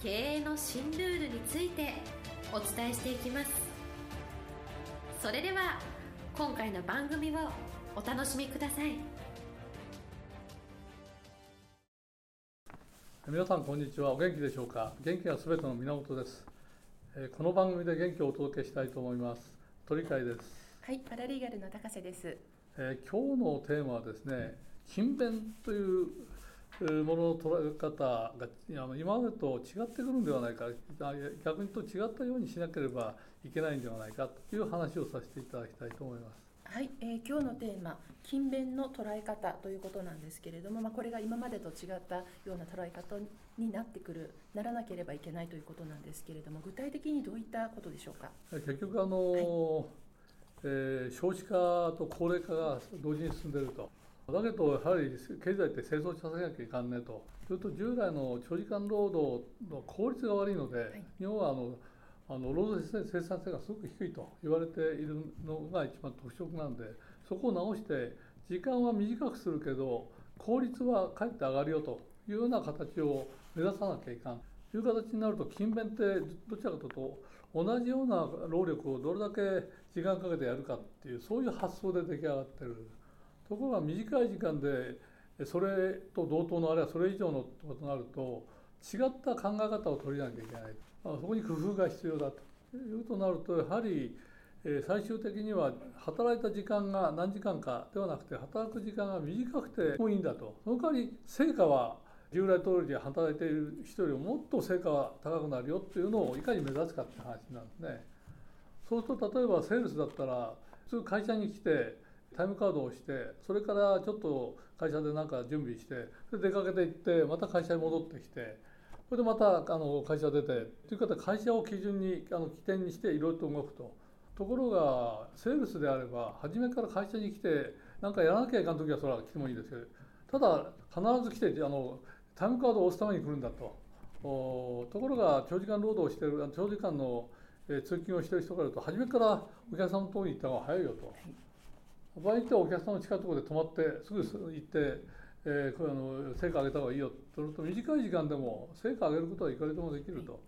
経営の新ルールについてお伝えしていきます。それでは今回の番組をお楽しみください。皆さんこんにちは。お元気でしょうか？元気がすべての源です。えーこの番組で元気をお届けしたいと思います。鳥飼です、はい、パラリーガルの高瀬です。えー今日のテーマはですね勤勉というえーものの捉え方が今までと違ってくるんではないか。あ逆にと違ったようにしなければいけないんではないかという話をさせていただきたいと思います。はい、えー今日のテーマ、勤勉の捉え方ということなんですけれども、まあ、これが今までと違ったような捉え方になってくる、ならなければいけないということなんですけれども、具体的にどういったことでしょうか？えー結局あの、えー少子化と高齢化が同時に進んでいると。だけどやはり経済って成長させなきゃいかんねと。それと従来の長時間労働の効率が悪いので、い。日本はあのあの労働生産性がすごく低いと言われているのが一番特色なんでそこを直して時間は短くするけど効率はかえって上がるよというような形を目指さなきゃいかん。という形になると勤勉ってどちらかというと同じような労力をどれだけ時間かけてやるかっていうそういう発想で出来上がってるところが短い時間でそれと同等のあるいはそれ以上のことになると違った考え方を取りなきゃいけない。そこに工夫が必要だと。いうとなるとやはり最終的には働いた時間が何時間かではなくて働く時間が短くてもいいんだと。その代わり成果は従来通りで働いている人よりもっと成果が高くなるよっていうのをいかに目指すかって話なんですね。そうすると例えばセールスだったら普通会社に来てタイムカードをしてそれからちょっと会社で何か準備してで出かけて行ってまた会社に戻ってきてそれでまたあの会社出てという方会社を基準にあの起点にしていろいろと動くと。ところがセールスであれば初めから会社に来て何かやらなきゃいかん時はそれは来てもいいですけどただ必ず来てあのタイムカードを押すために来るんだとおところが長時間労働をしてる長時間の、え通勤をしてる人から言うと初めからお客さんのところに行った方が早いよと。場合によってはお客さんの近いところで泊まってすぐ行って、えーこれあの成果上げた方がいいよ。とすると短い時間でも成果上げることはいくらでもできると。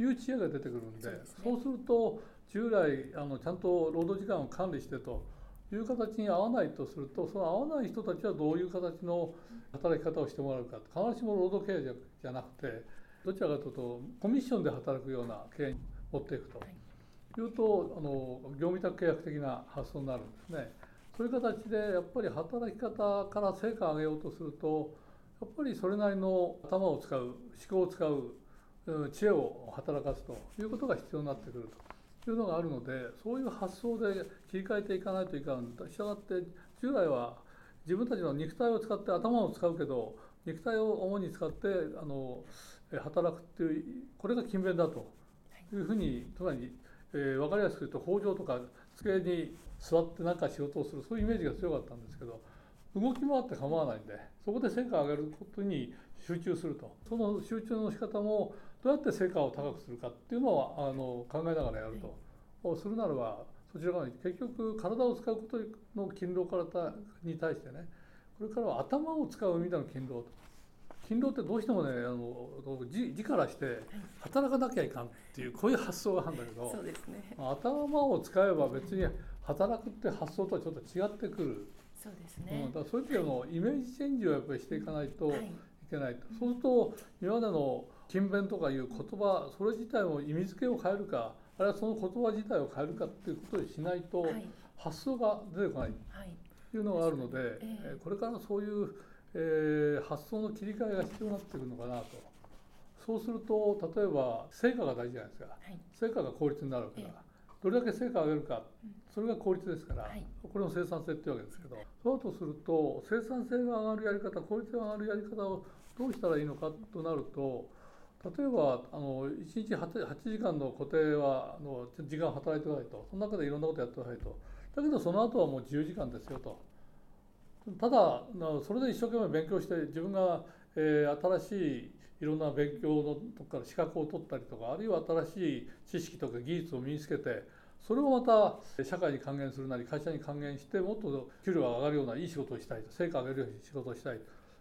いう知恵が出てくるんでそうですね。そうすると従来あのちゃんと労働時間を管理してという形に合わないとするとその合わない人たちはどういう形の働き方をしてもらうか必ずしも労働経営じゃなくてどちらかというとコミッションで働くような経営に持っていくと。はい。いうとあの業務委託契約的な発想になるんですね。そういう形でやっぱり働き方から成果を上げようとするとやっぱりそれなりの頭を使う思考を使う知恵を働かすということが必要になってくると。いうのがあるのでそういう発想で切り替えていかないといかんしたがって従来は自分たちの肉体を使って頭を使うけど肉体を主に使ってあの働くっていうこれが勤勉だと。いうふうにつまり、え分かりやすく言うと工場とか机に座って何か仕事をするそういうイメージが強かったんですけど動き回って構わないんでそこで成果を上げることに集中すると。その集中の仕方もどうやって成果を高くするかっていうのはあの考えながらやると、するならばそちら側に結局体を使うことの勤労からに対してねこれからは頭を使う意味での勤労と。勤労ってどうしてもねあの字字からして働かなきゃいかんっていうこういう発想があるんだけどそうですね。頭を使えば別に働くって発想とはちょっと違ってくる、そうですうん、ねだ。からそういう意味でのイメージチェンジをやっぱりしていかないといはい。けないと、そうすると今までの勤勉とかいう言葉それ自体も意味付けを変えるかあるいはその言葉自体を変えるかっていうことにしないとはい。発想が出てこないはい。というのがあるので、えええーこれからそういう、えー発想の切り替えが必要になってくるのかなと。そうすると例えば成果が大事じゃないですかはい。成果が効率になるわけだえから、どれだけ成果を上げるかうん。それが効率ですから、はい。これも生産性っていうわけですけどそうだとすると生産性が上がるやり方効率が上がるやり方をどうしたらいいのかとなると例えばあの1日 8, 8時間の固定はあの時間働いてくださいとその中でいろんなことやってくださいと。だけどその後はもう自由時間ですよと。ただそれで一生懸命勉強して自分が、えー、新しいいろんな勉強のとこから資格を取ったりとかあるいは新しい知識とか技術を身につけてそれをまた社会に還元するなり会社に還元してもっと給料が上がるようないい仕事をしたいと成果を上げるように仕事をしたい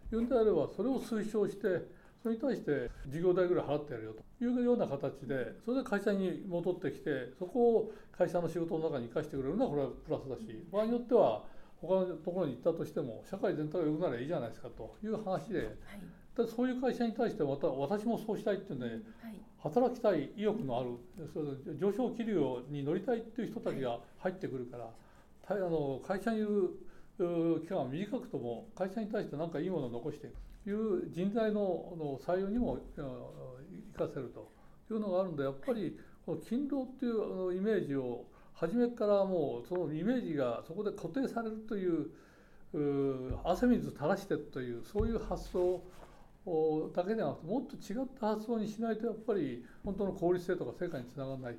というんであればそれを推奨してそれに対して事業代ぐらい払ってやるよというような形でそれで会社に戻ってきてそこを会社の仕事の中に生かしてくれるのはこれはプラスだし場合によっては他のところに行ったとしても社会全体が良くならいいじゃないですかと。いう話で、はい、そういう会社に対してまた私もそうしたいっていうんで、はい、働きたい意欲のある上昇気流に乗りたいっていう人たちが入ってくるから、あの会社にいる期間は短くとも会社に対して何かいいものを残していくいう人材のの採用にも生かせるというのがあるんでやっぱりこの勤労っていうイメージを初めからもうそのイメージがそこで固定されるという汗水垂らしてというそういう発想だけではなくてもっと違った発想にしないとやっぱり本当の効率性とか成果につながらない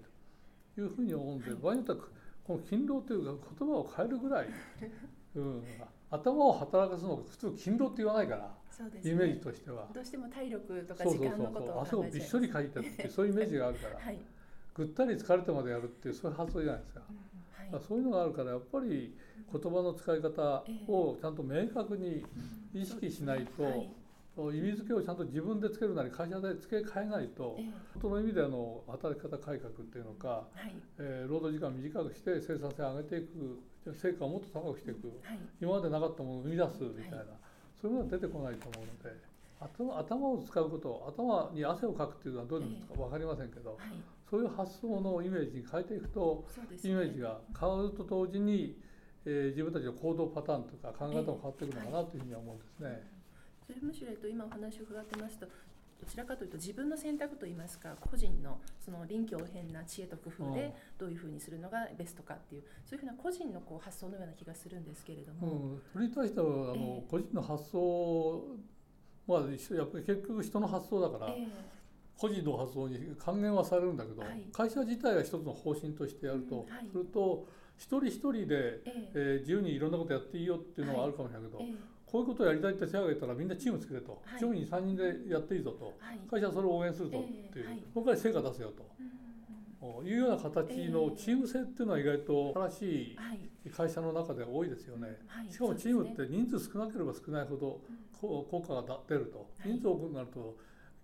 というふうに思うんで、場合によってはこの勤労というか言葉を変えるぐらい、うん、頭を働かすのが普通勤労って言わないから、ね、イメージとしては。どうしても体力とか時間のことを汗をびっしょりかいてるってそういうイメージがあるから、はい、ぐったり疲れてまでやるっていうそういう発想じゃないですか。うんはい、そういうのがあるからやっぱり言葉の使い方をちゃんと明確に意識しないと、意味付けをちゃんと自分でつけるなり会社で付け替えないと、えー、本当の意味での働き方改革っていうのか、はい、えー、労働時間短くして生産性を上げていく成果をもっと高くしていく、はい、今までなかったものを生み出すみたいな、はい、そういうものは出てこないと思うので頭頭を使うこと頭に汗をかくっていうのはどういうのか？分かりませんけど、えー、そういう発想のイメージに変えていくと、ね、イメージが変わると同時に、えー、自分たちの行動パターンとか考え方も変わっていくのかなというふうには思うんですね。それむしろ、と、今お話を伺ってますとどちらかというと自分の選択といいますか個人のその臨機応変な知恵と工夫でどういうふうにするのがベストかっていうそういうふうな個人のこう発想のような気がするんですけれども、うん、それに対してはあの、えー、個人の発想はやっぱり結局人の発想だから、えー、個人の発想に還元はされるんだけど、はい、会社自体が一つの方針としてやると、うんはい、すると一人一人で、えー、えー、自由にいろんなことやっていいよっていうのはあるかもしれないけど、はい。こういうことをやりたいって手を挙げたらみんなチーム作れと、はい、上位に3人でやっていいぞと、はい、会社はそれを応援するとっていう、そこから成果出せよと、いうような形のチーム性っていうのは意外と新しい会社の中で多いですよね、しかもチームって人数少なければ少ないほど効果が出ると、人数多くなると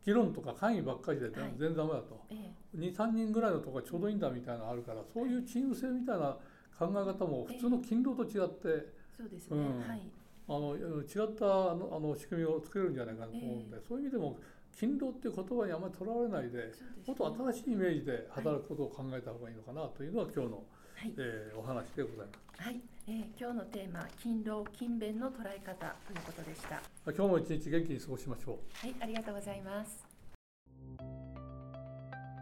議論とか会議ばっかりで全然ダメだと、23人ぐらいのとこがちょうどいいんだみたいなのがあるからそういうチーム性みたいな考え方も普通の勤労と違って、そうですね、はい。あの違ったあのあの仕組みを作れるんじゃないかなと思うんで、えー、そういう意味でも勤労っていう言葉にあまりとらわれないで、ね、もっと新しいイメージで働くことを考えた方がいいのかなというのは今日の、はい、えー、お話でございます。はい、えー、今日のテーマ勤労勤勉の捉え方ということでした。今日も一日元気に過ごしましょう。はい、ありがとうございます。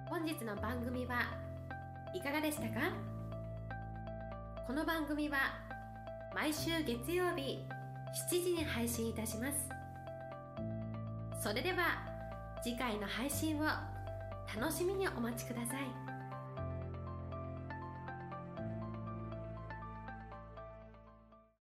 本日の番組はいかがでしたか？この番組は毎週月曜日7時に配信いたしますそれでは次回の配信を楽しみにお待ちください